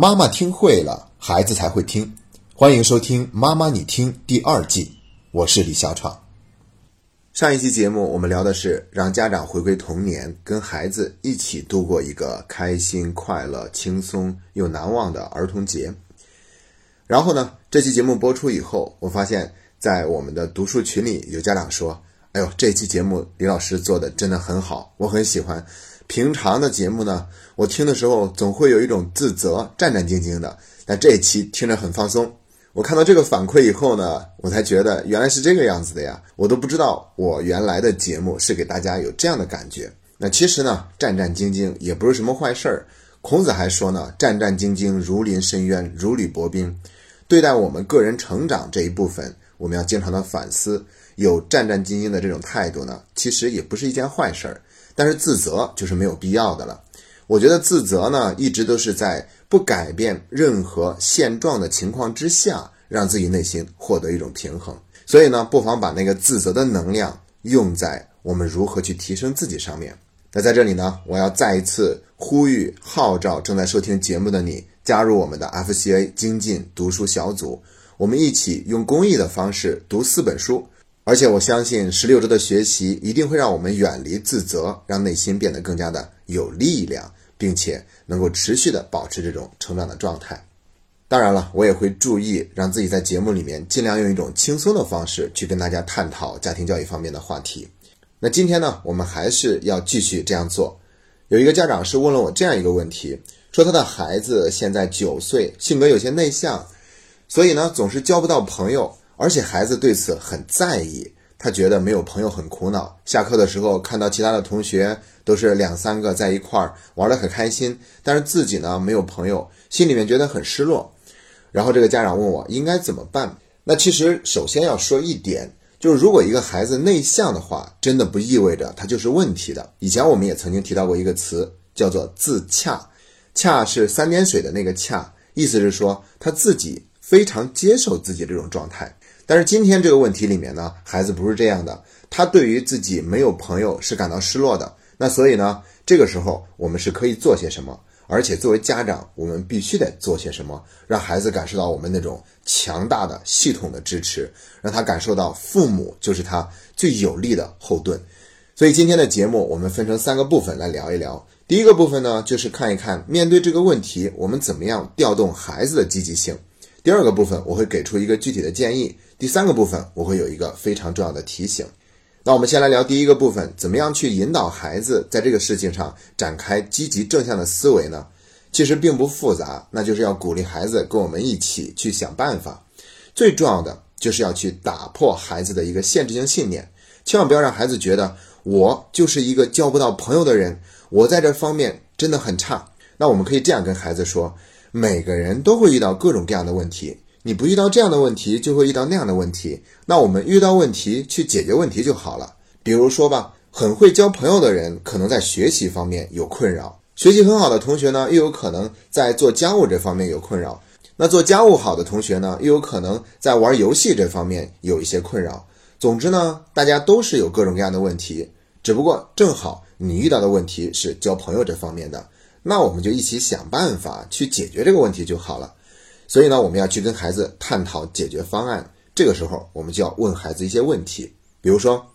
妈妈听会了，孩子才会听。欢迎收听《妈妈你听》第二季，我是李小闯。上一期节目我们聊的是让家长回归童年，跟孩子一起度过一个开心、快乐、轻松又难忘的儿童节。然后呢，这期节目播出以后，我发现，在我们的读书群里有家长说：“哎呦，这期节目李老师做的真的很好，我很喜欢。”平常的节目呢，我听的时候总会有一种自责、战战兢兢的。但这一期听着很放松。我看到这个反馈以后呢，我才觉得原来是这个样子的呀！我都不知道我原来的节目是给大家有这样的感觉。那其实呢，战战兢兢也不是什么坏事儿。孔子还说呢：“战战兢兢，如临深渊，如履薄冰。”对待我们个人成长这一部分，我们要经常的反思，有战战兢兢的这种态度呢，其实也不是一件坏事儿。但是自责就是没有必要的了。我觉得自责呢，一直都是在不改变任何现状的情况之下，让自己内心获得一种平衡。所以呢，不妨把那个自责的能量用在我们如何去提升自己上面。那在这里呢，我要再一次呼吁号召正在收听节目的你，加入我们的 FCA 精进读书小组，我们一起用公益的方式读四本书。而且我相信，十六周的学习一定会让我们远离自责，让内心变得更加的有力量，并且能够持续的保持这种成长的状态。当然了，我也会注意让自己在节目里面尽量用一种轻松的方式去跟大家探讨家庭教育方面的话题。那今天呢，我们还是要继续这样做。有一个家长是问了我这样一个问题，说他的孩子现在九岁，性格有些内向，所以呢总是交不到朋友。而且孩子对此很在意，他觉得没有朋友很苦恼。下课的时候看到其他的同学都是两三个在一块儿玩得很开心，但是自己呢没有朋友，心里面觉得很失落。然后这个家长问我应该怎么办？那其实首先要说一点，就是如果一个孩子内向的话，真的不意味着他就是问题的。以前我们也曾经提到过一个词，叫做自洽，洽是三点水的那个洽，意思是说他自己非常接受自己这种状态。但是今天这个问题里面呢，孩子不是这样的，他对于自己没有朋友是感到失落的。那所以呢，这个时候我们是可以做些什么？而且作为家长，我们必须得做些什么，让孩子感受到我们那种强大的系统的支持，让他感受到父母就是他最有力的后盾。所以今天的节目我们分成三个部分来聊一聊。第一个部分呢，就是看一看面对这个问题，我们怎么样调动孩子的积极性。第二个部分我会给出一个具体的建议。第三个部分，我会有一个非常重要的提醒。那我们先来聊第一个部分，怎么样去引导孩子在这个事情上展开积极正向的思维呢？其实并不复杂，那就是要鼓励孩子跟我们一起去想办法。最重要的就是要去打破孩子的一个限制性信念，千万不要让孩子觉得我就是一个交不到朋友的人，我在这方面真的很差。那我们可以这样跟孩子说：每个人都会遇到各种各样的问题。你不遇到这样的问题，就会遇到那样的问题。那我们遇到问题去解决问题就好了。比如说吧，很会交朋友的人，可能在学习方面有困扰；学习很好的同学呢，又有可能在做家务这方面有困扰。那做家务好的同学呢，又有可能在玩游戏这方面有一些困扰。总之呢，大家都是有各种各样的问题，只不过正好你遇到的问题是交朋友这方面的，那我们就一起想办法去解决这个问题就好了。所以呢，我们要去跟孩子探讨解决方案。这个时候，我们就要问孩子一些问题，比如说，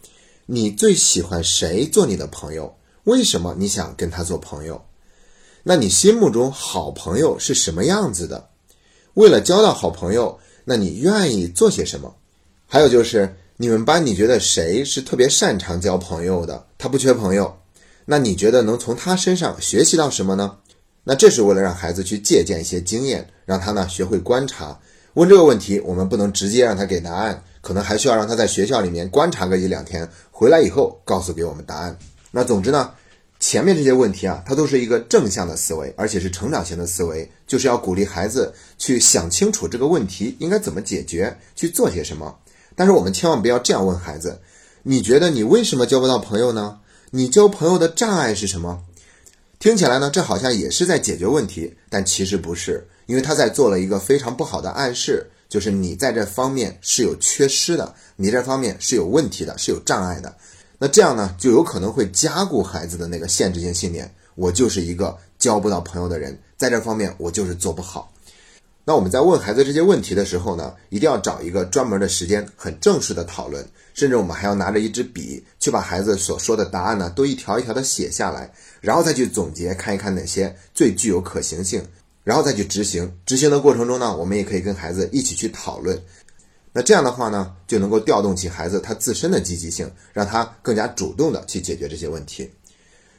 你最喜欢谁做你的朋友？为什么你想跟他做朋友？那你心目中好朋友是什么样子的？为了交到好朋友，那你愿意做些什么？还有就是，你们班你觉得谁是特别擅长交朋友的？他不缺朋友，那你觉得能从他身上学习到什么呢？那这是为了让孩子去借鉴一些经验，让他呢学会观察。问这个问题，我们不能直接让他给答案，可能还需要让他在学校里面观察个一两天，回来以后告诉给我们答案。那总之呢，前面这些问题啊，它都是一个正向的思维，而且是成长型的思维，就是要鼓励孩子去想清楚这个问题应该怎么解决，去做些什么。但是我们千万不要这样问孩子：你觉得你为什么交不到朋友呢？你交朋友的障碍是什么？听起来呢，这好像也是在解决问题，但其实不是，因为他在做了一个非常不好的暗示，就是你在这方面是有缺失的，你这方面是有问题的，是有障碍的。那这样呢，就有可能会加固孩子的那个限制性信念，我就是一个交不到朋友的人，在这方面我就是做不好。那我们在问孩子这些问题的时候呢，一定要找一个专门的时间，很正式的讨论，甚至我们还要拿着一支笔，去把孩子所说的答案呢，都一条一条的写下来，然后再去总结，看一看哪些最具有可行性，然后再去执行。执行的过程中呢，我们也可以跟孩子一起去讨论。那这样的话呢，就能够调动起孩子他自身的积极性，让他更加主动的去解决这些问题。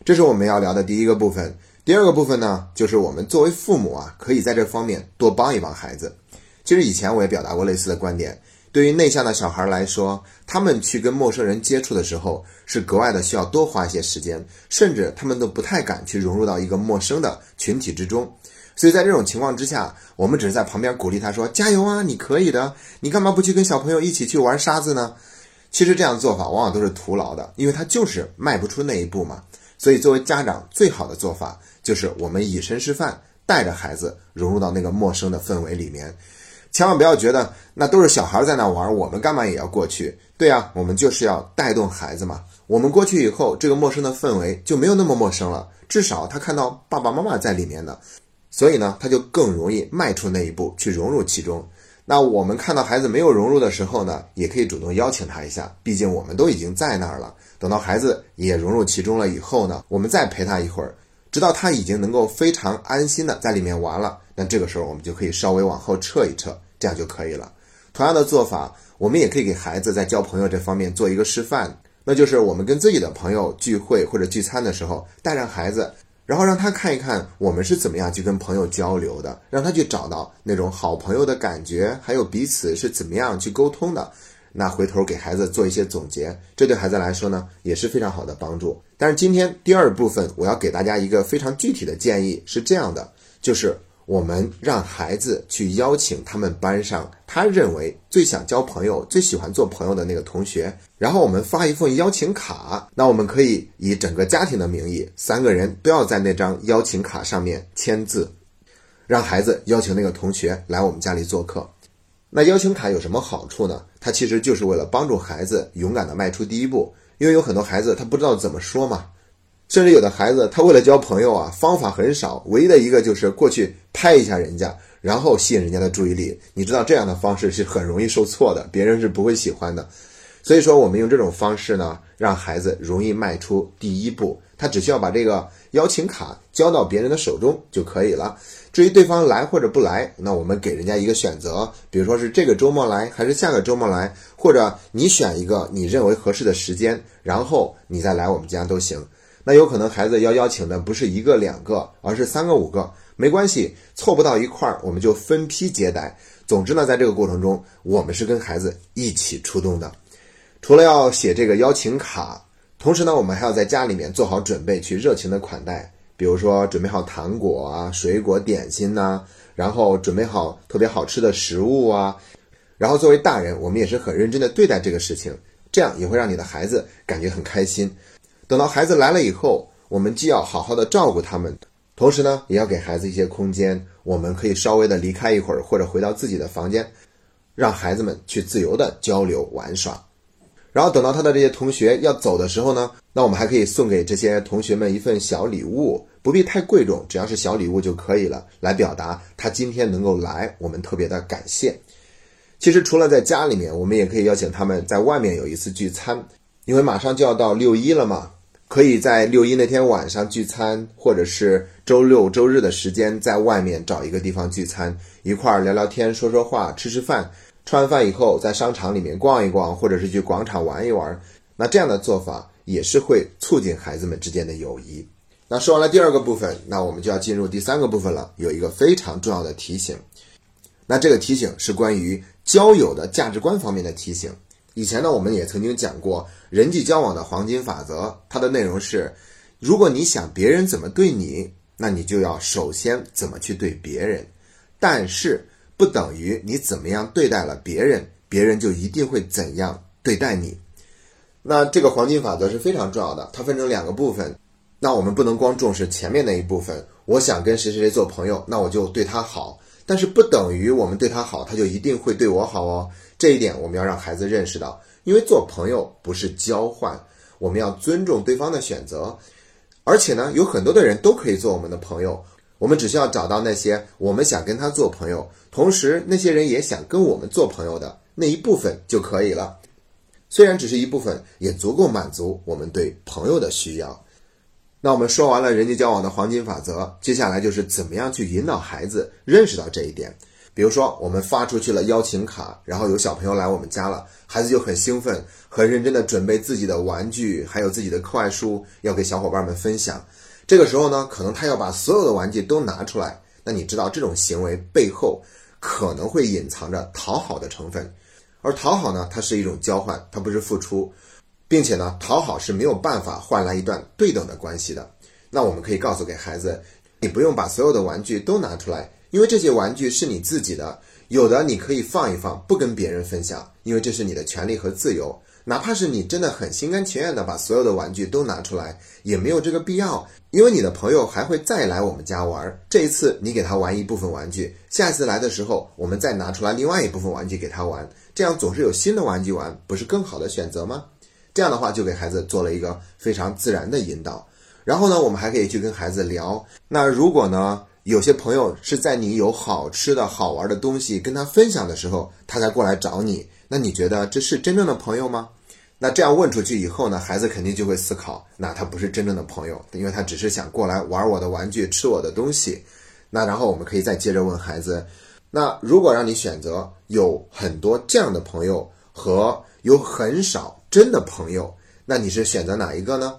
这是我们要聊的第一个部分。第二个部分呢，就是我们作为父母啊，可以在这方面多帮一帮孩子。其实以前我也表达过类似的观点。对于内向的小孩来说，他们去跟陌生人接触的时候，是格外的需要多花一些时间，甚至他们都不太敢去融入到一个陌生的群体之中。所以在这种情况之下，我们只是在旁边鼓励他说：“加油啊，你可以的！你干嘛不去跟小朋友一起去玩沙子呢？”其实这样做法往往都是徒劳的，因为他就是迈不出那一步嘛。所以作为家长，最好的做法就是我们以身示范，带着孩子融入到那个陌生的氛围里面。千万不要觉得那都是小孩在那玩，我们干嘛也要过去？对啊，我们就是要带动孩子嘛。我们过去以后，这个陌生的氛围就没有那么陌生了，至少他看到爸爸妈妈在里面呢。所以呢，他就更容易迈出那一步去融入其中。那我们看到孩子没有融入的时候呢，也可以主动邀请他一下，毕竟我们都已经在那儿了。等到孩子也融入其中了以后呢，我们再陪他一会儿，直到他已经能够非常安心的在里面玩了。那这个时候我们就可以稍微往后撤一撤，这样就可以了。同样的做法，我们也可以给孩子在交朋友这方面做一个示范，那就是我们跟自己的朋友聚会或者聚餐的时候，带上孩子。然后让他看一看我们是怎么样去跟朋友交流的，让他去找到那种好朋友的感觉，还有彼此是怎么样去沟通的。那回头给孩子做一些总结，这对孩子来说呢也是非常好的帮助。但是今天第二部分我要给大家一个非常具体的建议，是这样的，就是。我们让孩子去邀请他们班上他认为最想交朋友、最喜欢做朋友的那个同学，然后我们发一份邀请卡。那我们可以以整个家庭的名义，三个人都要在那张邀请卡上面签字，让孩子邀请那个同学来我们家里做客。那邀请卡有什么好处呢？它其实就是为了帮助孩子勇敢地迈出第一步，因为有很多孩子他不知道怎么说嘛。甚至有的孩子，他为了交朋友啊，方法很少，唯一的一个就是过去拍一下人家，然后吸引人家的注意力。你知道这样的方式是很容易受挫的，别人是不会喜欢的。所以说，我们用这种方式呢，让孩子容易迈出第一步。他只需要把这个邀请卡交到别人的手中就可以了。至于对方来或者不来，那我们给人家一个选择，比如说是这个周末来，还是下个周末来，或者你选一个你认为合适的时间，然后你再来我们家都行。那有可能孩子要邀请的不是一个两个，而是三个五个，没关系，凑不到一块儿，我们就分批接待。总之呢，在这个过程中，我们是跟孩子一起出动的。除了要写这个邀请卡，同时呢，我们还要在家里面做好准备，去热情的款待。比如说，准备好糖果啊、水果、点心呐，然后准备好特别好吃的食物啊。然后作为大人，我们也是很认真的对待这个事情，这样也会让你的孩子感觉很开心。等到孩子来了以后，我们既要好好的照顾他们，同时呢，也要给孩子一些空间。我们可以稍微的离开一会儿，或者回到自己的房间，让孩子们去自由的交流玩耍。然后等到他的这些同学要走的时候呢，那我们还可以送给这些同学们一份小礼物，不必太贵重，只要是小礼物就可以了，来表达他今天能够来，我们特别的感谢。其实除了在家里面，我们也可以邀请他们在外面有一次聚餐，因为马上就要到六一了嘛。可以在六一那天晚上聚餐，或者是周六周日的时间，在外面找一个地方聚餐，一块儿聊聊天、说说话、吃吃饭。吃完饭以后，在商场里面逛一逛，或者是去广场玩一玩。那这样的做法也是会促进孩子们之间的友谊。那说完了第二个部分，那我们就要进入第三个部分了。有一个非常重要的提醒，那这个提醒是关于交友的价值观方面的提醒。以前呢，我们也曾经讲过人际交往的黄金法则，它的内容是：如果你想别人怎么对你，那你就要首先怎么去对别人。但是不等于你怎么样对待了别人，别人就一定会怎样对待你。那这个黄金法则是非常重要的，它分成两个部分。那我们不能光重视前面那一部分，我想跟谁谁谁做朋友，那我就对他好。但是不等于我们对他好，他就一定会对我好哦。这一点我们要让孩子认识到，因为做朋友不是交换，我们要尊重对方的选择。而且呢，有很多的人都可以做我们的朋友，我们只需要找到那些我们想跟他做朋友，同时那些人也想跟我们做朋友的那一部分就可以了。虽然只是一部分，也足够满足我们对朋友的需要。那我们说完了人际交往的黄金法则，接下来就是怎么样去引导孩子认识到这一点。比如说，我们发出去了邀请卡，然后有小朋友来我们家了，孩子就很兴奋、很认真的准备自己的玩具，还有自己的课外书，要给小伙伴们分享。这个时候呢，可能他要把所有的玩具都拿出来。那你知道这种行为背后可能会隐藏着讨好的成分，而讨好呢，它是一种交换，它不是付出，并且呢，讨好是没有办法换来一段对等的关系的。那我们可以告诉给孩子，你不用把所有的玩具都拿出来。因为这些玩具是你自己的，有的你可以放一放，不跟别人分享，因为这是你的权利和自由。哪怕是你真的很心甘情愿的把所有的玩具都拿出来，也没有这个必要，因为你的朋友还会再来我们家玩。这一次你给他玩一部分玩具，下一次来的时候，我们再拿出来另外一部分玩具给他玩，这样总是有新的玩具玩，不是更好的选择吗？这样的话就给孩子做了一个非常自然的引导。然后呢，我们还可以去跟孩子聊，那如果呢？有些朋友是在你有好吃的好玩的东西跟他分享的时候，他才过来找你。那你觉得这是真正的朋友吗？那这样问出去以后呢，孩子肯定就会思考，那他不是真正的朋友，因为他只是想过来玩我的玩具，吃我的东西。那然后我们可以再接着问孩子，那如果让你选择有很多这样的朋友和有很少真的朋友，那你是选择哪一个呢？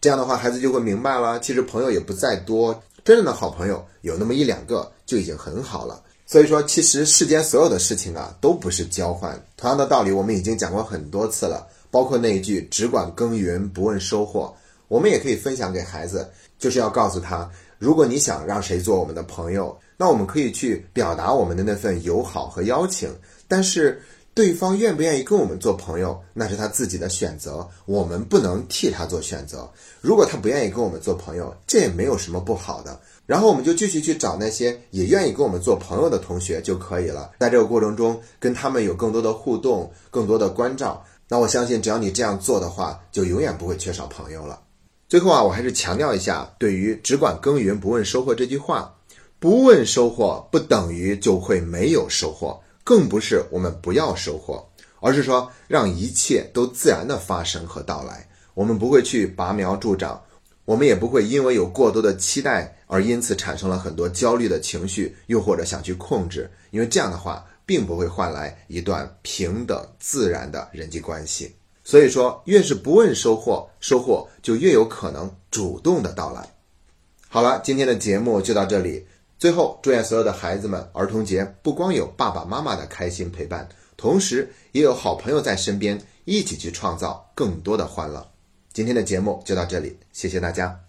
这样的话，孩子就会明白了，其实朋友也不在多。真正的好朋友有那么一两个就已经很好了。所以说，其实世间所有的事情啊，都不是交换。同样的道理，我们已经讲过很多次了，包括那一句“只管耕耘不问收获”，我们也可以分享给孩子，就是要告诉他，如果你想让谁做我们的朋友，那我们可以去表达我们的那份友好和邀请，但是。对方愿不愿意跟我们做朋友，那是他自己的选择，我们不能替他做选择。如果他不愿意跟我们做朋友，这也没有什么不好的。然后我们就继续去找那些也愿意跟我们做朋友的同学就可以了。在这个过程中，跟他们有更多的互动，更多的关照。那我相信，只要你这样做的话，就永远不会缺少朋友了。最后啊，我还是强调一下，对于“只管耕耘不问收获”这句话，不问收获不等于就会没有收获。更不是我们不要收获，而是说让一切都自然的发生和到来。我们不会去拔苗助长，我们也不会因为有过多的期待而因此产生了很多焦虑的情绪，又或者想去控制。因为这样的话，并不会换来一段平等自然的人际关系。所以说，越是不问收获，收获就越有可能主动的到来。好了，今天的节目就到这里。最后，祝愿所有的孩子们，儿童节不光有爸爸妈妈的开心陪伴，同时也有好朋友在身边，一起去创造更多的欢乐。今天的节目就到这里，谢谢大家。